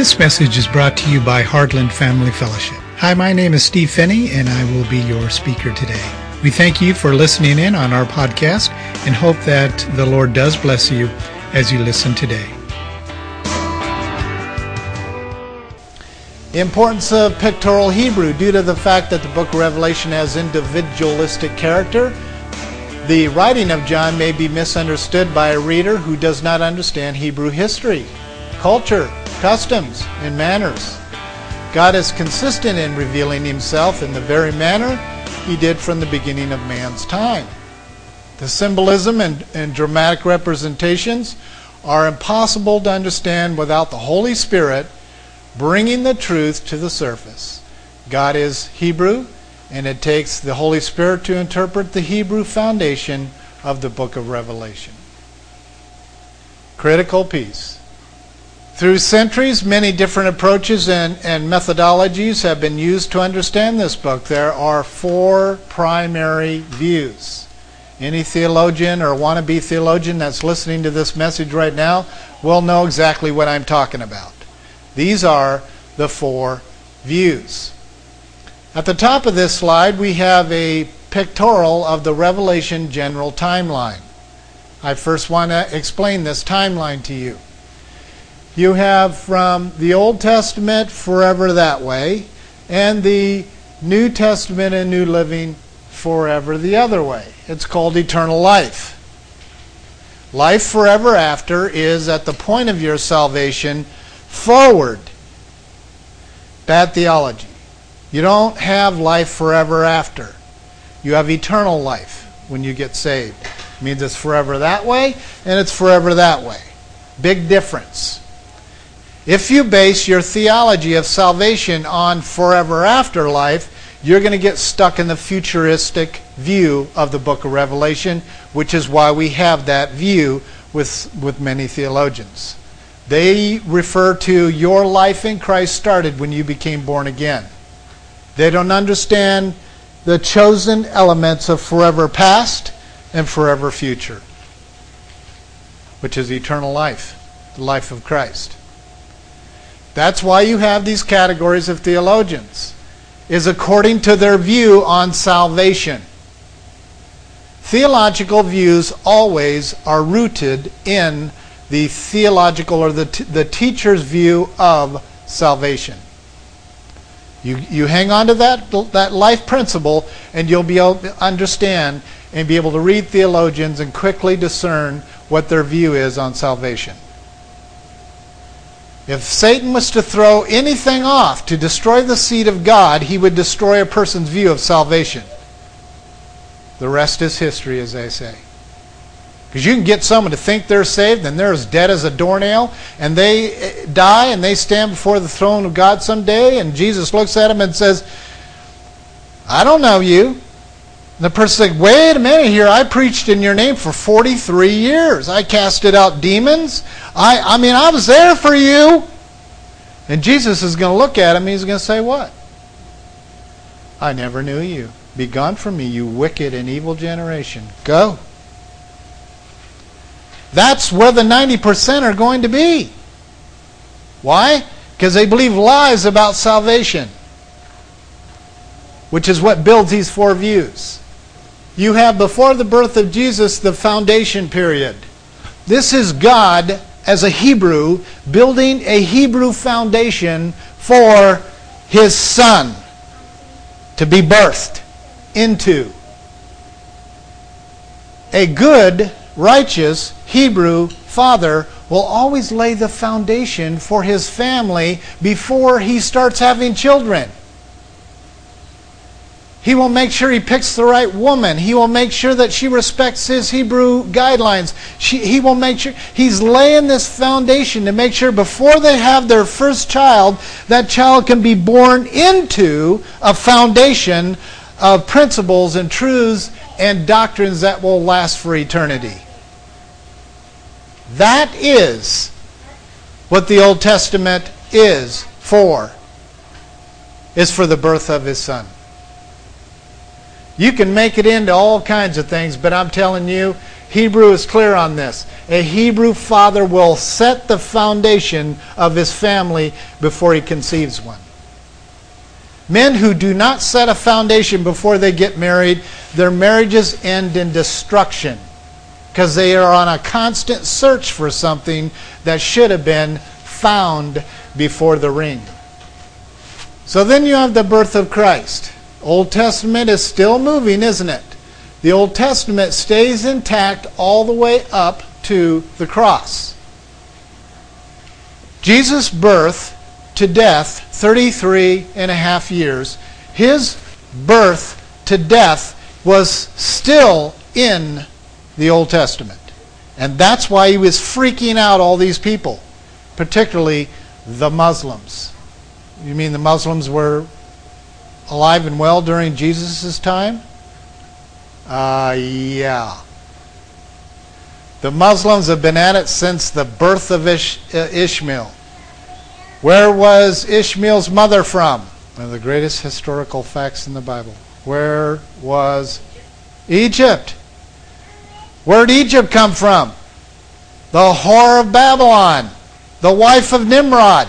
This message is brought to you by Heartland Family Fellowship. Hi, my name is Steve Phinney, and I will be your speaker today. We thank you for listening in on our podcast and hope that the Lord does bless you as you listen today. The importance of pictorial Hebrew due to the fact that the book of Revelation has individualistic character. The writing of John may be misunderstood by a reader who does not understand Hebrew history, culture, customs, and manners. God is consistent in revealing himself in the very manner he did from the beginning of man's time. The symbolism and, and dramatic representations are impossible to understand without the Holy Spirit bringing the truth to the surface. God is Hebrew, and it takes the Holy Spirit to interpret the Hebrew foundation of the book of Revelation. Critical piece. Through centuries, many different approaches and, and methodologies have been used to understand this book. There are four primary views. Any theologian or wannabe theologian that's listening to this message right now will know exactly what I'm talking about. These are the four views. At the top of this slide, we have a pictorial of the Revelation general timeline. I first want to explain this timeline to you. You have from the Old Testament forever that way, and the New Testament and New Living forever the other way. It's called eternal life. Life forever after is at the point of your salvation forward. Bad theology. You don't have life forever after. You have eternal life when you get saved. It means it's forever that way and it's forever that way. Big difference. If you base your theology of salvation on forever afterlife, you're going to get stuck in the futuristic view of the book of Revelation, which is why we have that view with, with many theologians. They refer to your life in Christ started when you became born again. They don't understand the chosen elements of forever past and forever future, which is eternal life, the life of Christ. That's why you have these categories of theologians, is according to their view on salvation. Theological views always are rooted in the theological or the, t- the teacher's view of salvation. You, you hang on to that, that life principle, and you'll be able to understand and be able to read theologians and quickly discern what their view is on salvation. If Satan was to throw anything off to destroy the seed of God, he would destroy a person's view of salvation. The rest is history, as they say. Because you can get someone to think they're saved and they're as dead as a doornail, and they eh, die and they stand before the throne of God someday, and Jesus looks at them and says, I don't know you. And the person says, wait a minute here, I preached in your name for 43 years. I casted out demons. I, I mean, I was there for you. And Jesus is going to look at him. He's going to say, what? I never knew you. Be gone from me, you wicked and evil generation. Go. That's where the 90% are going to be. Why? Because they believe lies about salvation, which is what builds these four views you have before the birth of Jesus the foundation period. This is God, as a Hebrew, building a Hebrew foundation for his son to be birthed into. A good, righteous Hebrew father will always lay the foundation for his family before he starts having children. He will make sure he picks the right woman. He will make sure that she respects his Hebrew guidelines. She, he will make sure he's laying this foundation to make sure before they have their first child, that child can be born into a foundation of principles and truths and doctrines that will last for eternity. That is what the Old Testament is for. Is for the birth of his son. You can make it into all kinds of things, but I'm telling you, Hebrew is clear on this. A Hebrew father will set the foundation of his family before he conceives one. Men who do not set a foundation before they get married, their marriages end in destruction because they are on a constant search for something that should have been found before the ring. So then you have the birth of Christ. Old Testament is still moving, isn't it? The Old Testament stays intact all the way up to the cross. Jesus' birth to death, 33 and a half years, his birth to death was still in the Old Testament. And that's why he was freaking out all these people, particularly the Muslims. You mean the Muslims were alive and well during Jesus' time? Uh, yeah. The Muslims have been at it since the birth of Ish- uh, Ishmael. Where was Ishmael's mother from? One of the greatest historical facts in the Bible. Where was Egypt? Where did Egypt come from? The whore of Babylon, the wife of Nimrod.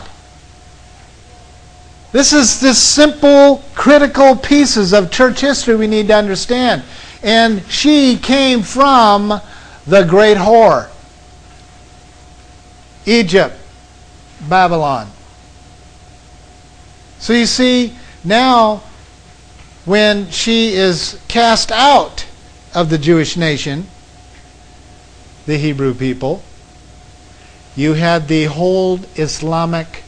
This is this simple, critical pieces of church history we need to understand. And she came from the great whore. Egypt, Babylon. So you see, now when she is cast out of the Jewish nation, the Hebrew people, you had the whole Islamic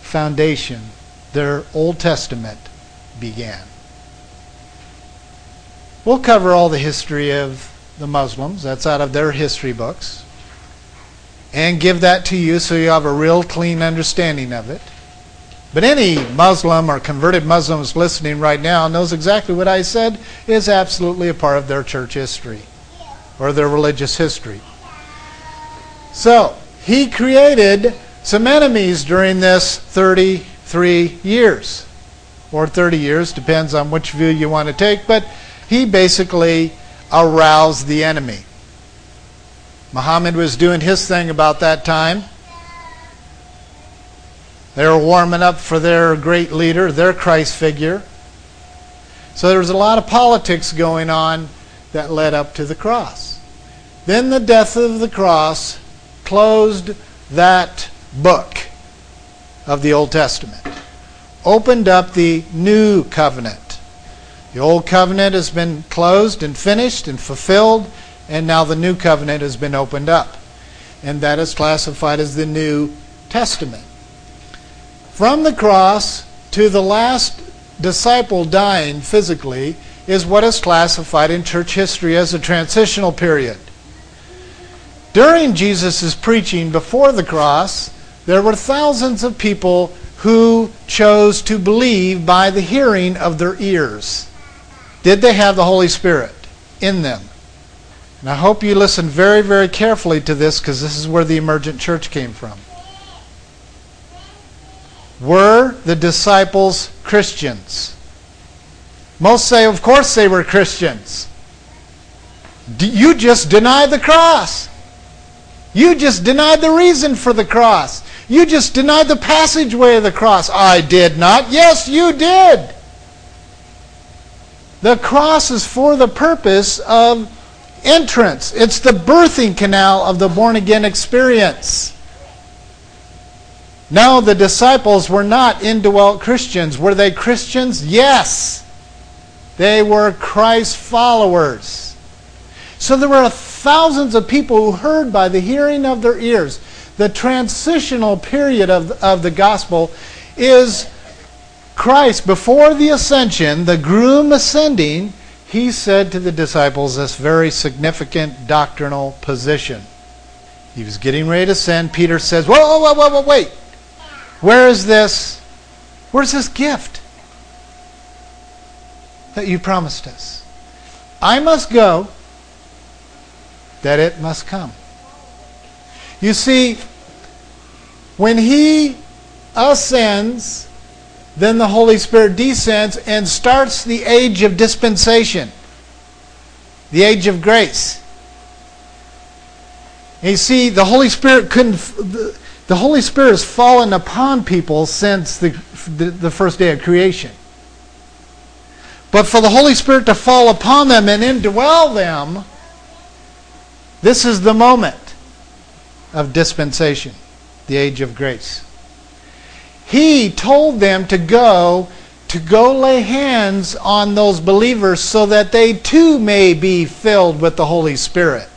foundation, their Old Testament began. We'll cover all the history of the Muslims, that's out of their history books, and give that to you so you have a real clean understanding of it. But any Muslim or converted Muslims listening right now knows exactly what I said is absolutely a part of their church history or their religious history. So, he created some enemies during this 33 years, or 30 years, depends on which view you want to take, but he basically aroused the enemy. Muhammad was doing his thing about that time. They were warming up for their great leader, their Christ figure. So there was a lot of politics going on that led up to the cross. Then the death of the cross closed that book of the Old Testament, opened up the new covenant. The old covenant has been closed and finished and fulfilled, and now the new covenant has been opened up. And that is classified as the New Testament. From the cross to the last disciple dying physically is what is classified in church history as a transitional period. During Jesus' preaching before the cross, there were thousands of people who chose to believe by the hearing of their ears. Did they have the Holy Spirit in them? And I hope you listen very, very carefully to this because this is where the emergent church came from. Were the disciples Christians? Most say, of course, they were Christians. You just deny the cross. You just denied the reason for the cross. You just denied the passageway of the cross. I did not. Yes, you did. The cross is for the purpose of entrance, it's the birthing canal of the born again experience. No, the disciples were not indwelt Christians. Were they Christians? Yes. They were Christ followers. So there were thousands of people who heard by the hearing of their ears. The transitional period of, of the gospel is Christ, before the ascension, the groom ascending, he said to the disciples this very significant doctrinal position. He was getting ready to ascend. Peter says, Whoa, whoa, whoa, whoa, wait. Where is this? Where's this gift that you promised us? I must go that it must come. You see, when He ascends, then the Holy Spirit descends and starts the age of dispensation, the age of grace. And you see, the Holy Spirit couldn't. The Holy Spirit has fallen upon people since the, the, the first day of creation. But for the Holy Spirit to fall upon them and indwell them, this is the moment of dispensation, the age of grace. He told them to go to go lay hands on those believers so that they too may be filled with the Holy Spirit.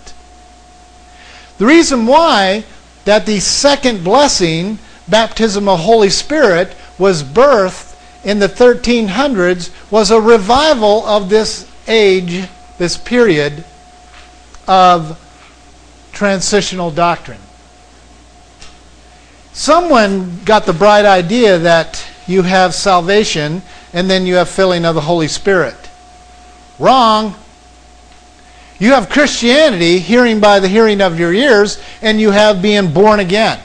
The reason why that the second blessing, baptism of Holy Spirit, was birthed in the 1300s was a revival of this age, this period of transitional doctrine. Someone got the bright idea that you have salvation and then you have filling of the Holy Spirit. Wrong. You have Christianity, hearing by the hearing of your ears, and you have being born again.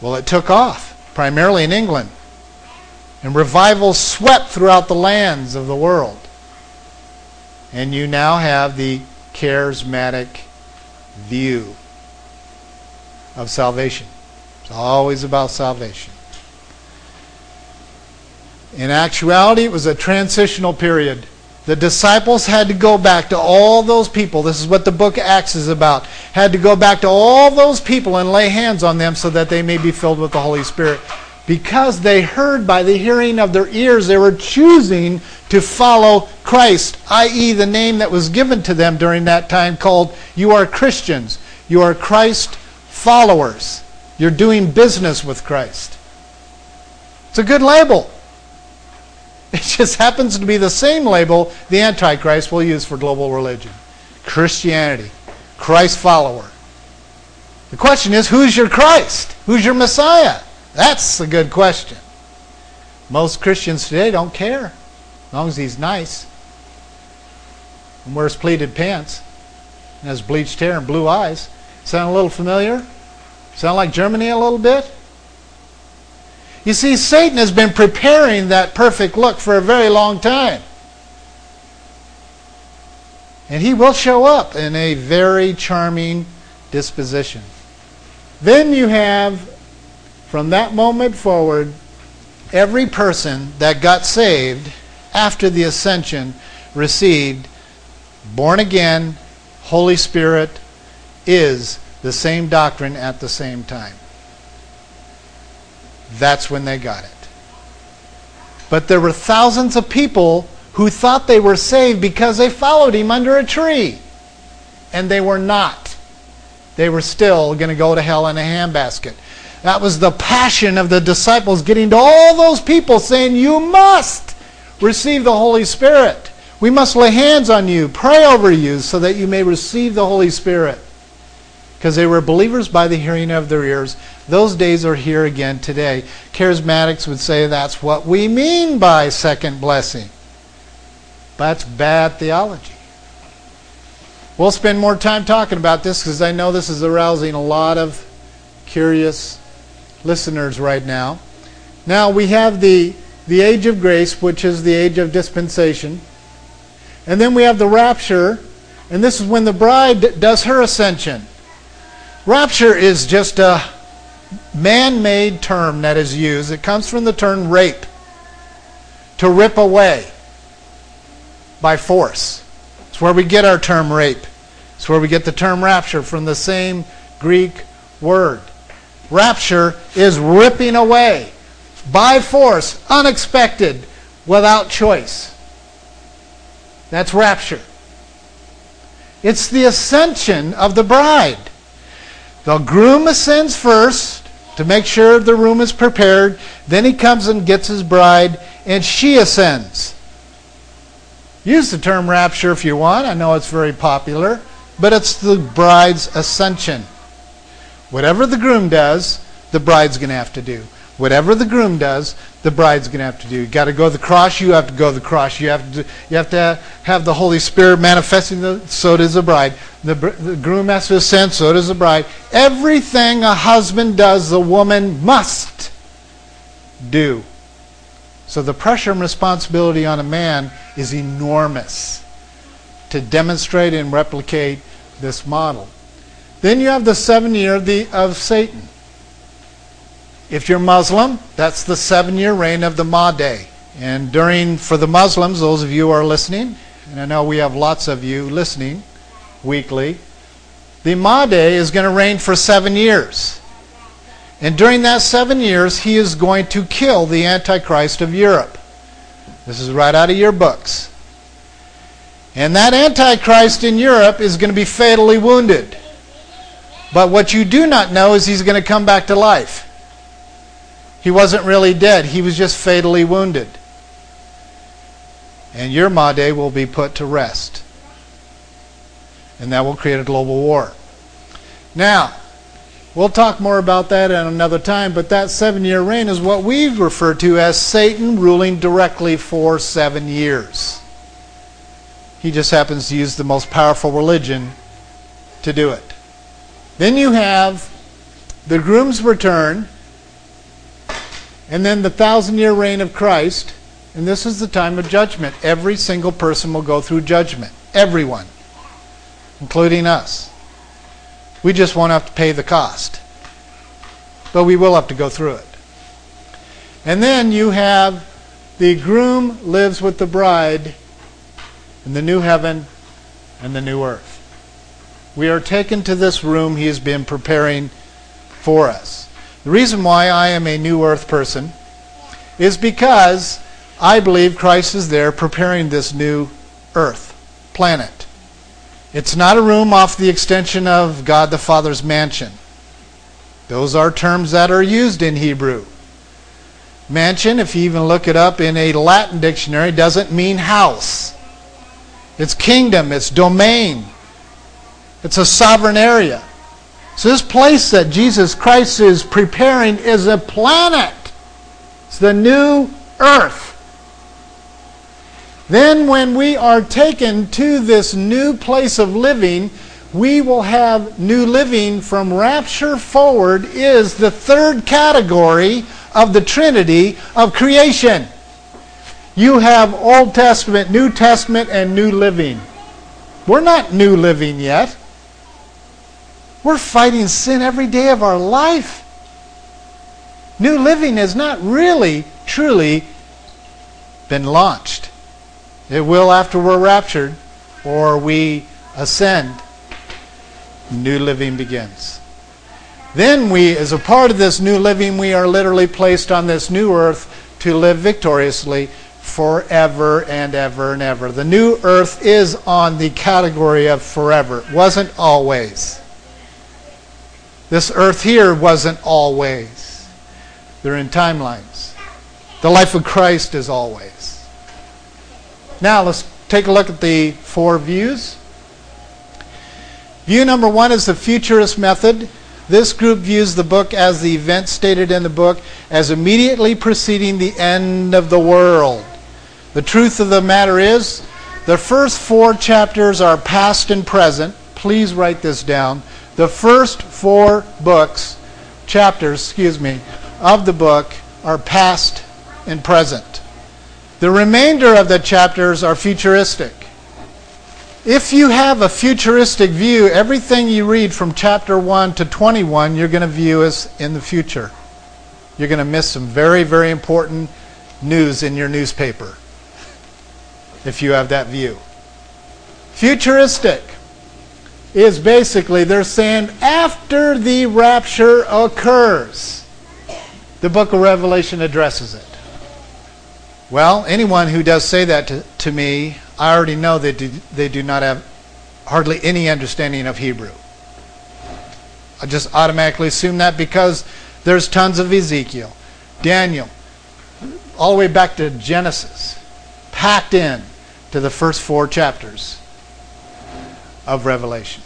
Well, it took off, primarily in England. And revival swept throughout the lands of the world. And you now have the charismatic view of salvation. It's always about salvation. In actuality, it was a transitional period. The disciples had to go back to all those people. This is what the book Acts is about. Had to go back to all those people and lay hands on them so that they may be filled with the Holy Spirit. Because they heard by the hearing of their ears, they were choosing to follow Christ, i.e., the name that was given to them during that time called You are Christians. You are Christ followers. You're doing business with Christ. It's a good label. It just happens to be the same label the Antichrist will use for global religion Christianity, Christ follower. The question is who's your Christ? Who's your Messiah? That's a good question. Most Christians today don't care as long as he's nice and wears pleated pants and has bleached hair and blue eyes. Sound a little familiar? Sound like Germany a little bit? You see, Satan has been preparing that perfect look for a very long time. And he will show up in a very charming disposition. Then you have, from that moment forward, every person that got saved after the ascension received born again, Holy Spirit is the same doctrine at the same time. That's when they got it. But there were thousands of people who thought they were saved because they followed him under a tree. And they were not. They were still going to go to hell in a handbasket. That was the passion of the disciples getting to all those people saying, You must receive the Holy Spirit. We must lay hands on you, pray over you, so that you may receive the Holy Spirit because they were believers by the hearing of their ears. Those days are here again today. Charismatics would say that's what we mean by second blessing. That's bad theology. We'll spend more time talking about this because I know this is arousing a lot of curious listeners right now. Now we have the, the age of grace, which is the age of dispensation. And then we have the rapture, and this is when the bride does her ascension. Rapture is just a man made term that is used. It comes from the term rape, to rip away by force. It's where we get our term rape. It's where we get the term rapture from the same Greek word. Rapture is ripping away by force, unexpected, without choice. That's rapture. It's the ascension of the bride. The groom ascends first to make sure the room is prepared. Then he comes and gets his bride, and she ascends. Use the term rapture if you want. I know it's very popular, but it's the bride's ascension. Whatever the groom does, the bride's going to have to do. Whatever the groom does, the bride's going to have to do. You got to go to the cross. You have to go to the cross. You have to. You have to have the Holy Spirit manifesting. The, so does the bride. The, the groom has to ascend. So does the bride. Everything a husband does, the woman must do. So the pressure and responsibility on a man is enormous to demonstrate and replicate this model. Then you have the seven year of Satan. If you're Muslim, that's the seven year reign of the Mahdi. And during, for the Muslims, those of you who are listening, and I know we have lots of you listening weekly, the Mahdi is going to reign for seven years. And during that seven years, he is going to kill the Antichrist of Europe. This is right out of your books. And that Antichrist in Europe is going to be fatally wounded. But what you do not know is he's going to come back to life. He wasn't really dead, he was just fatally wounded. And your Mahdi will be put to rest. And that will create a global war. Now, we'll talk more about that at another time, but that seven year reign is what we refer to as Satan ruling directly for seven years. He just happens to use the most powerful religion to do it. Then you have the groom's return, and then the thousand year reign of Christ, and this is the time of judgment. Every single person will go through judgment. Everyone, including us. We just won't have to pay the cost. But we will have to go through it. And then you have the groom lives with the bride in the new heaven and the new earth. We are taken to this room he has been preparing for us. The reason why I am a new earth person is because I believe Christ is there preparing this new earth, planet. It's not a room off the extension of God the Father's mansion. Those are terms that are used in Hebrew. Mansion, if you even look it up in a Latin dictionary, doesn't mean house. It's kingdom, it's domain, it's a sovereign area. So, this place that Jesus Christ is preparing is a planet. It's the new earth. Then, when we are taken to this new place of living, we will have new living from rapture forward, is the third category of the Trinity of creation. You have Old Testament, New Testament, and new living. We're not new living yet. We're fighting sin every day of our life. New living has not really, truly been launched. It will after we're raptured or we ascend. New living begins. Then we, as a part of this new living, we are literally placed on this new earth to live victoriously forever and ever and ever. The new earth is on the category of forever. It wasn't always. This earth here wasn't always. They're in timelines. The life of Christ is always. Now let's take a look at the four views. View number one is the futurist method. This group views the book as the event stated in the book as immediately preceding the end of the world. The truth of the matter is, the first four chapters are past and present. Please write this down. The first four books, chapters, excuse me, of the book are past and present. The remainder of the chapters are futuristic. If you have a futuristic view, everything you read from chapter 1 to 21, you're going to view as in the future. You're going to miss some very, very important news in your newspaper if you have that view. Futuristic is basically they're saying after the rapture occurs, the book of Revelation addresses it. Well, anyone who does say that to, to me, I already know that they, they do not have hardly any understanding of Hebrew. I just automatically assume that because there's tons of Ezekiel, Daniel, all the way back to Genesis, packed in to the first four chapters of Revelation.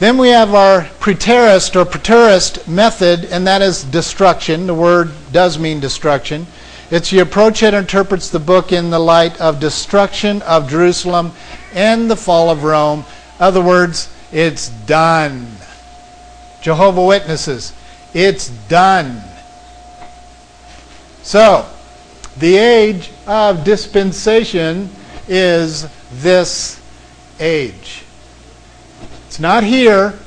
Then we have our preterist or preterist method, and that is destruction. The word does mean destruction. It's the approach that interprets the book in the light of destruction of Jerusalem and the fall of Rome. Other words, it's done. Jehovah Witnesses, it's done. So, the age of dispensation is this age. It's not here,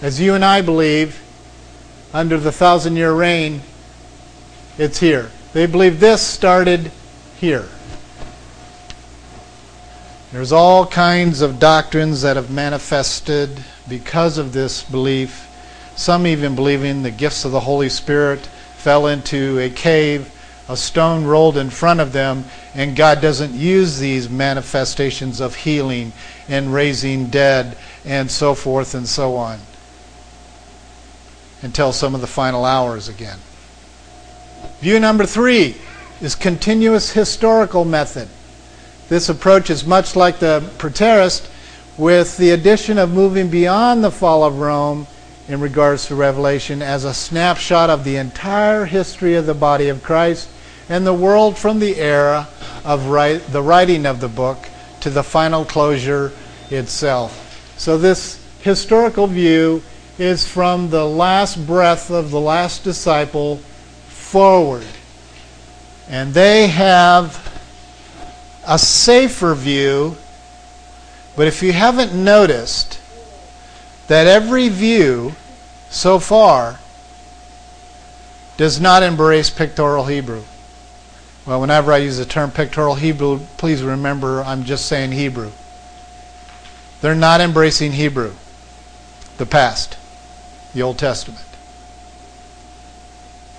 as you and I believe, under the thousand year reign. It's here. They believe this started here. There's all kinds of doctrines that have manifested because of this belief. Some even believing the gifts of the Holy Spirit fell into a cave, a stone rolled in front of them, and God doesn't use these manifestations of healing and raising dead and so forth and so on until some of the final hours again. View number three is continuous historical method. This approach is much like the preterist, with the addition of moving beyond the fall of Rome in regards to Revelation as a snapshot of the entire history of the body of Christ and the world from the era of write, the writing of the book to the final closure itself. So, this historical view is from the last breath of the last disciple forward. And they have a safer view, but if you haven't noticed that every view so far does not embrace pictorial Hebrew. Well, whenever I use the term pictorial Hebrew, please remember I'm just saying Hebrew. They're not embracing Hebrew, the past, the Old Testament.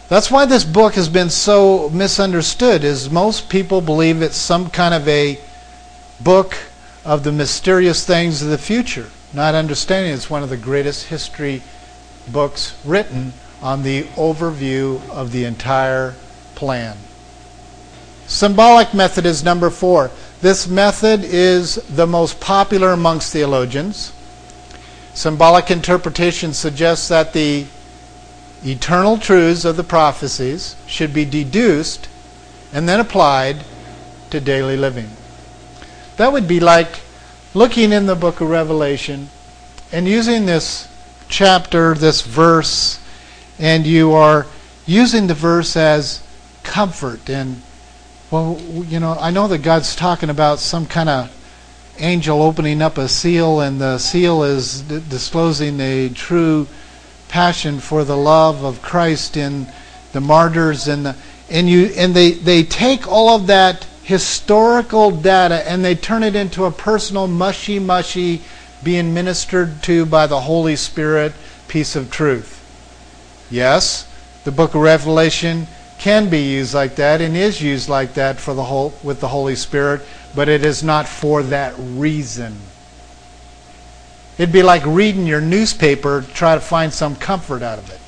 That's why this book has been so misunderstood is most people believe it's some kind of a book of the mysterious things of the future, not understanding it's one of the greatest history books written on the overview of the entire plan. Symbolic method is number 4. This method is the most popular amongst theologians. Symbolic interpretation suggests that the eternal truths of the prophecies should be deduced and then applied to daily living. That would be like looking in the book of Revelation and using this chapter, this verse, and you are using the verse as comfort. And, well, you know, I know that God's talking about some kind of angel opening up a seal, and the seal is d- disclosing a true passion for the love of Christ in the martyrs and the, and you and they they take all of that historical data and they turn it into a personal mushy mushy being ministered to by the Holy Spirit piece of truth. Yes, the book of Revelation can be used like that and is used like that for the whole with the Holy Spirit, but it is not for that reason. It'd be like reading your newspaper to try to find some comfort out of it.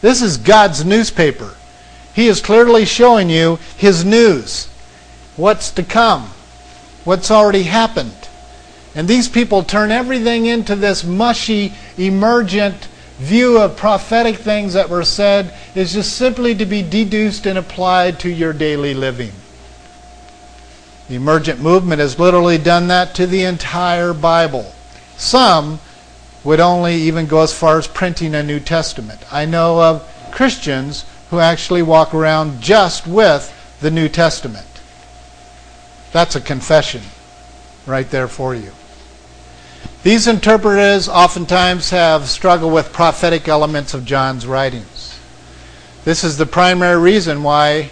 This is God's newspaper. He is clearly showing you His news, what's to come, what's already happened. And these people turn everything into this mushy, emergent view of prophetic things that were said is just simply to be deduced and applied to your daily living. The emergent movement has literally done that to the entire Bible. Some would only even go as far as printing a New Testament. I know of Christians who actually walk around just with the New Testament. That's a confession right there for you. These interpreters oftentimes have struggled with prophetic elements of John's writings. This is the primary reason why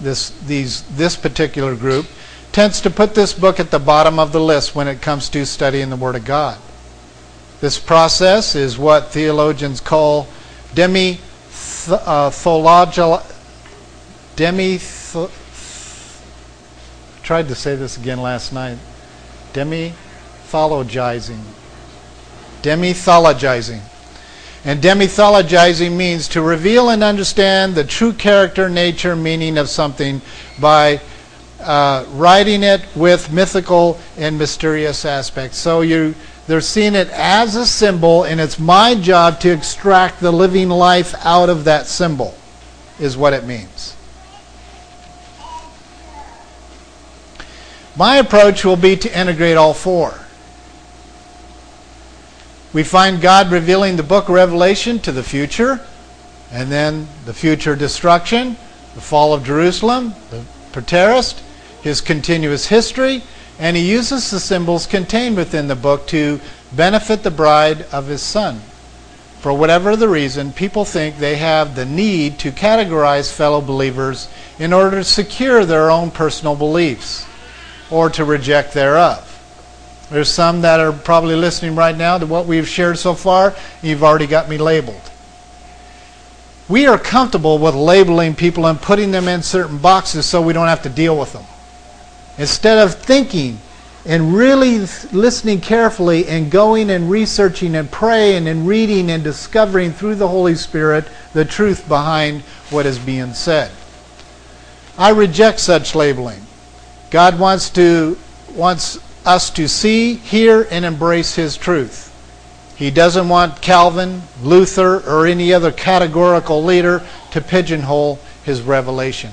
this, these, this particular group tends to put this book at the bottom of the list when it comes to studying the Word of God. This process is what theologians call demi uh, demi tried to say this again last night demythologizing and demythologizing means to reveal and understand the true character nature meaning of something by uh, writing it with mythical and mysterious aspects so you they're seeing it as a symbol, and it's my job to extract the living life out of that symbol, is what it means. My approach will be to integrate all four. We find God revealing the book of Revelation to the future, and then the future destruction, the fall of Jerusalem, the preterist, his continuous history, and he uses the symbols contained within the book to benefit the bride of his son. For whatever the reason, people think they have the need to categorize fellow believers in order to secure their own personal beliefs or to reject thereof. There's some that are probably listening right now to what we've shared so far. You've already got me labeled. We are comfortable with labeling people and putting them in certain boxes so we don't have to deal with them. Instead of thinking and really listening carefully and going and researching and praying and reading and discovering through the Holy Spirit the truth behind what is being said. I reject such labeling. God wants to wants us to see, hear, and embrace His truth. He doesn't want Calvin, Luther, or any other categorical leader to pigeonhole his revelation.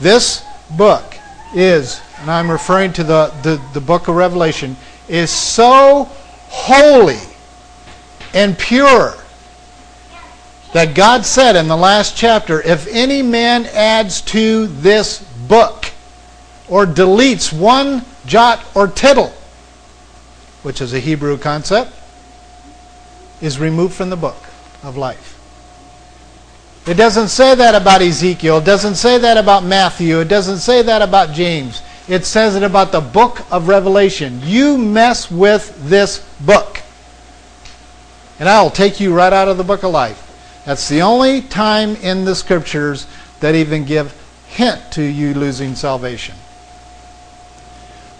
This book is, and I'm referring to the, the, the book of Revelation, is so holy and pure that God said in the last chapter if any man adds to this book or deletes one jot or tittle, which is a Hebrew concept, is removed from the book of life. It doesn't say that about Ezekiel. It doesn't say that about Matthew. It doesn't say that about James. It says it about the book of Revelation. You mess with this book. And I'll take you right out of the book of life. That's the only time in the scriptures that even give hint to you losing salvation.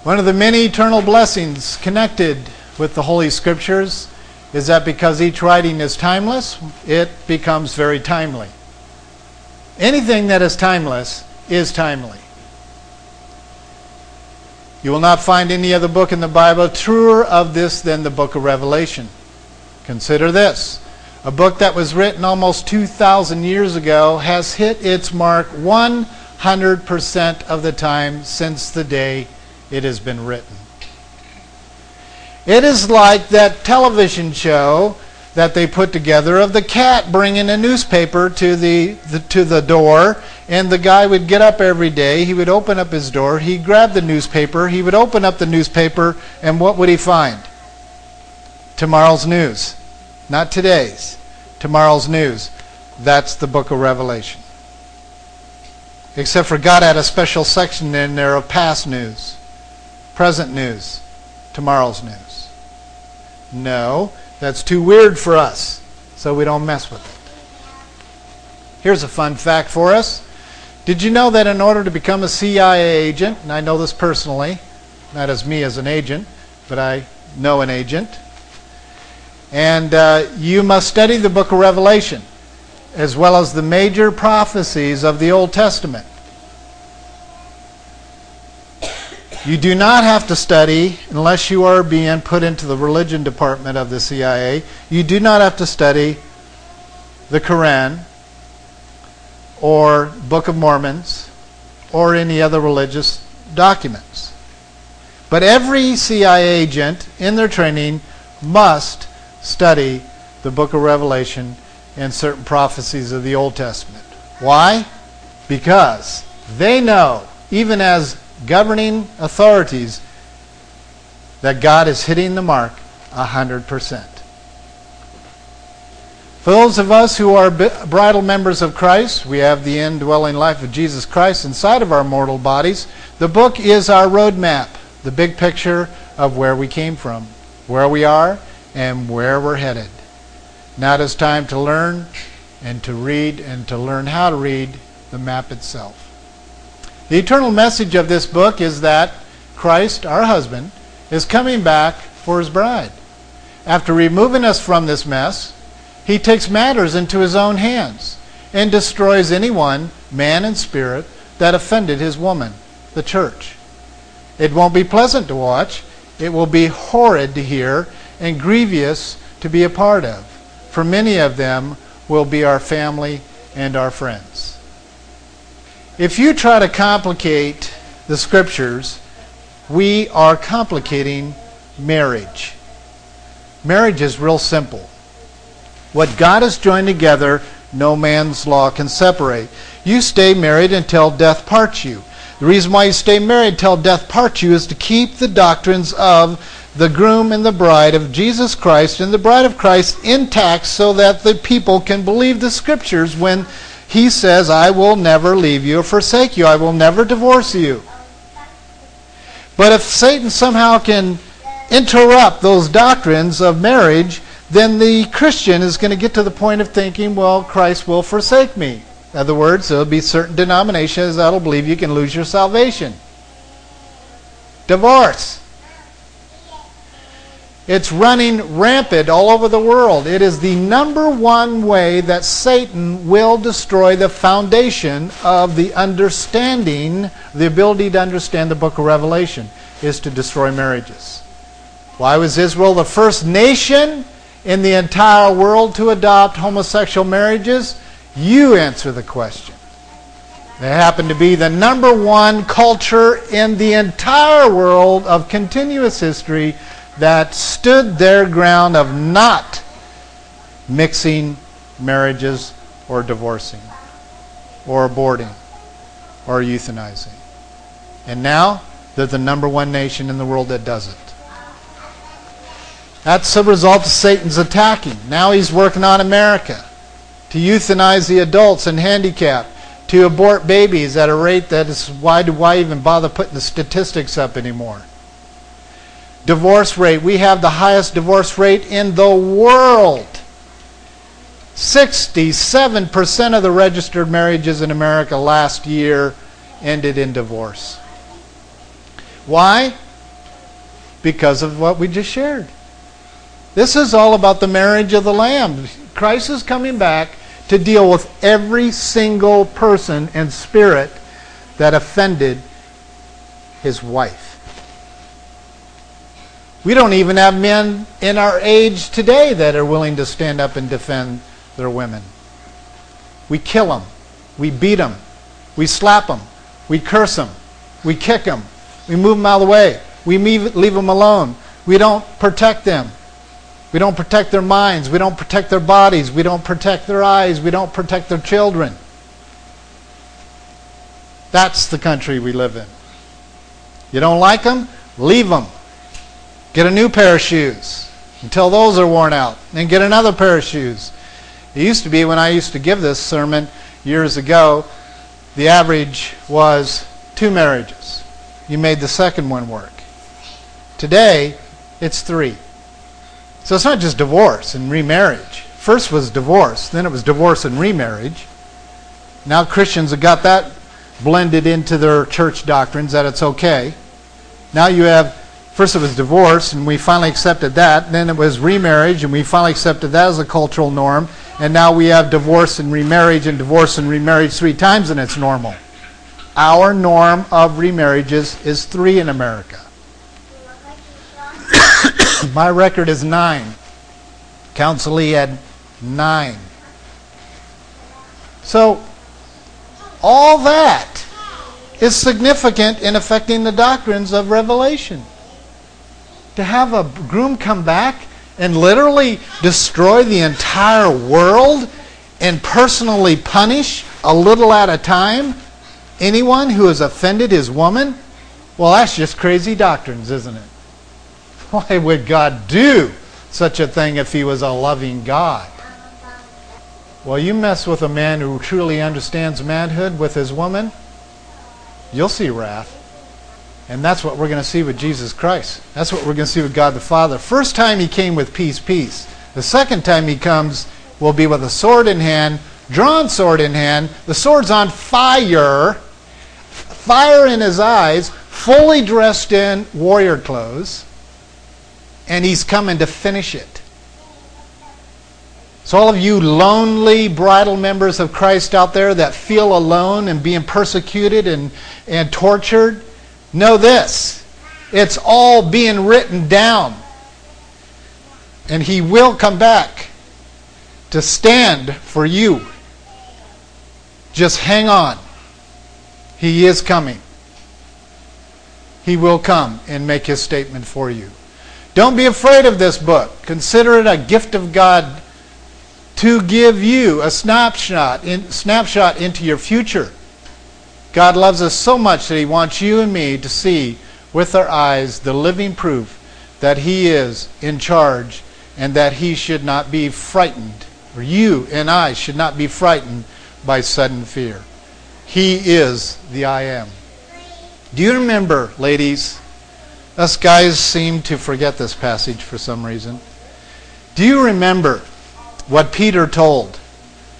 One of the many eternal blessings connected with the Holy Scriptures is that because each writing is timeless, it becomes very timely. Anything that is timeless is timely. You will not find any other book in the Bible truer of this than the book of Revelation. Consider this. A book that was written almost 2,000 years ago has hit its mark 100% of the time since the day it has been written. It is like that television show that they put together of the cat bringing a newspaper to the, the, to the door and the guy would get up every day he would open up his door he'd grab the newspaper he would open up the newspaper and what would he find? Tomorrow's news. Not today's. Tomorrow's news. That's the book of revelation. Except for god had a special section in there of past news present news, tomorrow's news. No, that's too weird for us, so we don't mess with it. Here's a fun fact for us. Did you know that in order to become a CIA agent, and I know this personally, not as me as an agent, but I know an agent, and uh, you must study the book of Revelation as well as the major prophecies of the Old Testament. You do not have to study, unless you are being put into the religion department of the CIA, you do not have to study the Quran or Book of Mormons or any other religious documents. But every CIA agent in their training must study the book of Revelation and certain prophecies of the Old Testament. Why? Because they know, even as governing authorities that God is hitting the mark 100%. For those of us who are bridal members of Christ, we have the indwelling life of Jesus Christ inside of our mortal bodies. The book is our roadmap, the big picture of where we came from, where we are, and where we're headed. Now it is time to learn and to read and to learn how to read the map itself. The eternal message of this book is that Christ, our husband, is coming back for his bride. After removing us from this mess, he takes matters into his own hands and destroys anyone, man and spirit, that offended his woman, the church. It won't be pleasant to watch. It will be horrid to hear and grievous to be a part of. For many of them will be our family and our friends. If you try to complicate the scriptures, we are complicating marriage. Marriage is real simple. What God has joined together, no man's law can separate. You stay married until death parts you. The reason why you stay married till death parts you is to keep the doctrines of the groom and the bride of Jesus Christ and the bride of Christ intact so that the people can believe the scriptures when he says, I will never leave you or forsake you. I will never divorce you. But if Satan somehow can interrupt those doctrines of marriage, then the Christian is going to get to the point of thinking, well, Christ will forsake me. In other words, there will be certain denominations that'll believe you can lose your salvation. Divorce. It's running rampant all over the world. It is the number one way that Satan will destroy the foundation of the understanding, the ability to understand the book of Revelation, is to destroy marriages. Why was Israel the first nation in the entire world to adopt homosexual marriages? You answer the question. They happen to be the number one culture in the entire world of continuous history that stood their ground of not mixing marriages or divorcing or aborting or euthanizing. And now they're the number one nation in the world that does it. That's a result of Satan's attacking. Now he's working on America to euthanize the adults and handicapped, to abort babies at a rate that is why do I even bother putting the statistics up anymore? Divorce rate. We have the highest divorce rate in the world. 67% of the registered marriages in America last year ended in divorce. Why? Because of what we just shared. This is all about the marriage of the Lamb. Christ is coming back to deal with every single person and spirit that offended his wife. We don't even have men in our age today that are willing to stand up and defend their women. We kill them. We beat them. We slap them. We curse them. We kick them. We move them out of the way. We leave them alone. We don't protect them. We don't protect their minds. We don't protect their bodies. We don't protect their eyes. We don't protect their children. That's the country we live in. You don't like them? Leave them. Get a new pair of shoes until those are worn out. Then get another pair of shoes. It used to be when I used to give this sermon years ago, the average was two marriages. You made the second one work. Today, it's three. So it's not just divorce and remarriage. First was divorce, then it was divorce and remarriage. Now Christians have got that blended into their church doctrines that it's okay. Now you have First it was divorce, and we finally accepted that. Then it was remarriage, and we finally accepted that as a cultural norm. And now we have divorce and remarriage, and divorce and remarriage three times, and it's normal. Our norm of remarriages is three in America. My record is nine. Council had nine. So, all that is significant in affecting the doctrines of Revelation to have a groom come back and literally destroy the entire world and personally punish a little at a time anyone who has offended his woman? Well, that's just crazy doctrines, isn't it? Why would God do such a thing if he was a loving God? Well, you mess with a man who truly understands manhood with his woman, you'll see wrath. And that's what we're going to see with Jesus Christ. That's what we're going to see with God the Father. First time he came with peace, peace. The second time he comes will be with a sword in hand, drawn sword in hand. The sword's on fire, fire in his eyes, fully dressed in warrior clothes, and he's coming to finish it. So, all of you lonely bridal members of Christ out there that feel alone and being persecuted and, and tortured, Know this it's all being written down. And he will come back to stand for you. Just hang on. He is coming. He will come and make his statement for you. Don't be afraid of this book. Consider it a gift of God to give you a snapshot in, snapshot into your future God loves us so much that He wants you and me to see with our eyes the living proof that He is in charge and that He should not be frightened, or you and I should not be frightened by sudden fear. He is the I am. Do you remember, ladies? Us guys seem to forget this passage for some reason. Do you remember what Peter told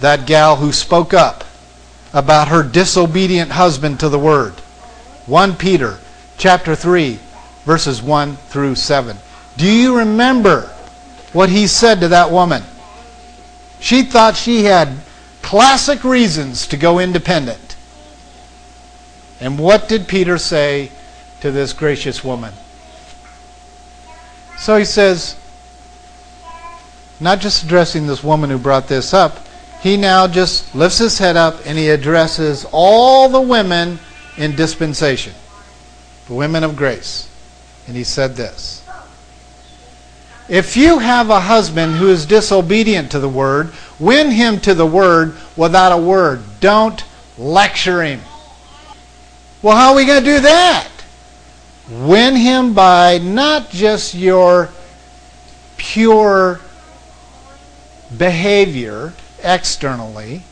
that gal who spoke up about her disobedient husband to the word? 1 Peter chapter 3 verses 1 through 7. Do you remember what he said to that woman? She thought she had classic reasons to go independent. And what did Peter say to this gracious woman? So he says, not just addressing this woman who brought this up, he now just lifts his head up and he addresses all the women in dispensation, the women of grace. And he said this If you have a husband who is disobedient to the word, win him to the word without a word. Don't lecture him. Well, how are we going to do that? Win him by not just your pure behavior externally.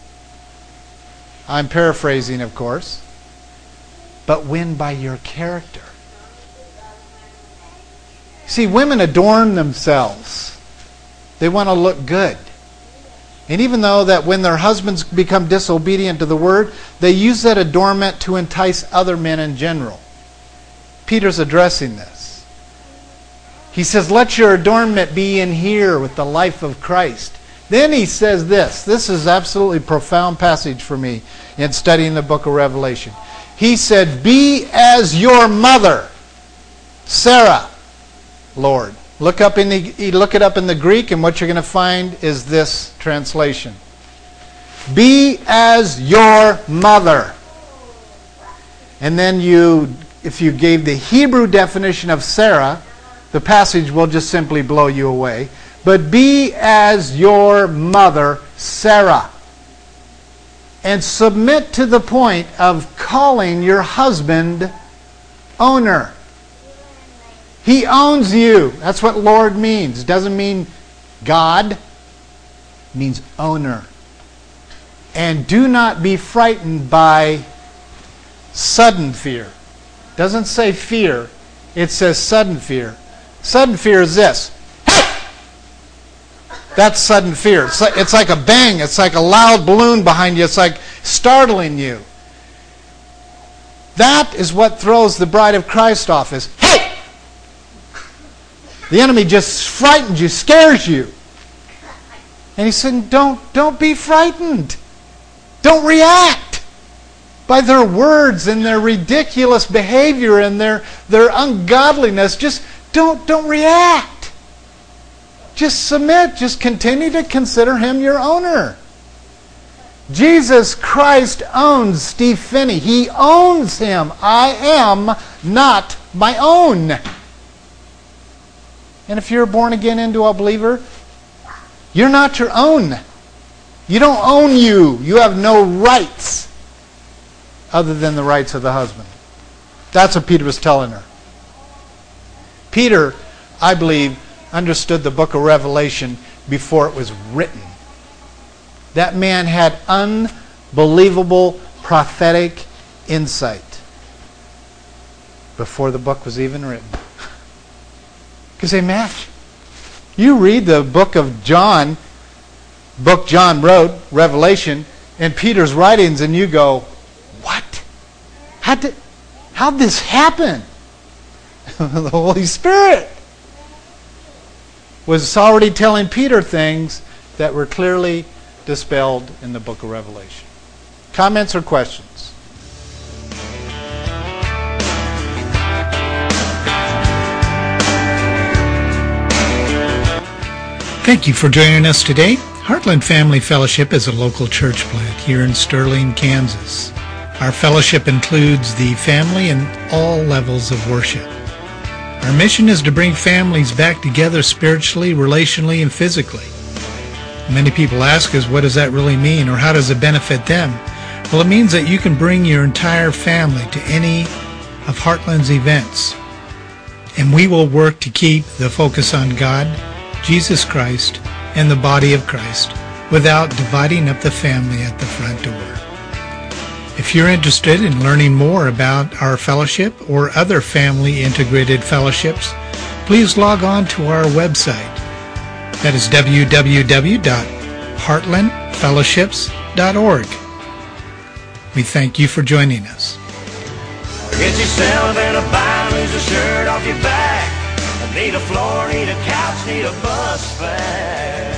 I'm paraphrasing, of course. But win by your character. See, women adorn themselves. They want to look good. And even though that when their husbands become disobedient to the word, they use that adornment to entice other men in general. Peter's addressing this. He says, Let your adornment be in here with the life of Christ. Then he says this. This is absolutely profound passage for me in studying the book of Revelation. He said, Be as your mother, Sarah, Lord. Look up in the look it up in the Greek, and what you're going to find is this translation. Be as your mother. And then you if you gave the Hebrew definition of Sarah, the passage will just simply blow you away. But be as your mother, Sarah. And submit to the point of calling your husband owner. He owns you. That's what Lord means. Doesn't mean God. It means owner. And do not be frightened by sudden fear. Doesn't say fear. It says sudden fear. Sudden fear is this. That's sudden fear. It's like, it's like a bang. It's like a loud balloon behind you. It's like startling you. That is what throws the bride of Christ off is, hey! The enemy just frightens you, scares you. And he's saying, don't, don't be frightened. Don't react by their words and their ridiculous behavior and their, their ungodliness. Just don't, don't react. Just submit. Just continue to consider him your owner. Jesus Christ owns Steve Phinney. He owns him. I am not my own. And if you're born again into a believer, you're not your own. You don't own you. You have no rights other than the rights of the husband. That's what Peter was telling her. Peter, I believe, understood the book of Revelation before it was written. That man had unbelievable prophetic insight before the book was even written. Because they match. You read the book of John, book John wrote, Revelation, and Peter's writings, and you go, What? How did how'd this happen? the Holy Spirit was already telling Peter things that were clearly dispelled in the book of Revelation. Comments or questions? Thank you for joining us today. Heartland Family Fellowship is a local church plant here in Sterling, Kansas. Our fellowship includes the family and all levels of worship. Our mission is to bring families back together spiritually, relationally, and physically. Many people ask us, what does that really mean or how does it benefit them? Well, it means that you can bring your entire family to any of Heartland's events. And we will work to keep the focus on God, Jesus Christ, and the body of Christ without dividing up the family at the front door. If you're interested in learning more about our fellowship or other family integrated fellowships, please log on to our website. That is www.heartlandfellowships.org. We thank you for joining us. Get yourself in a bind, lose shirt off your back. Need a floor, need a couch, need a bus fare.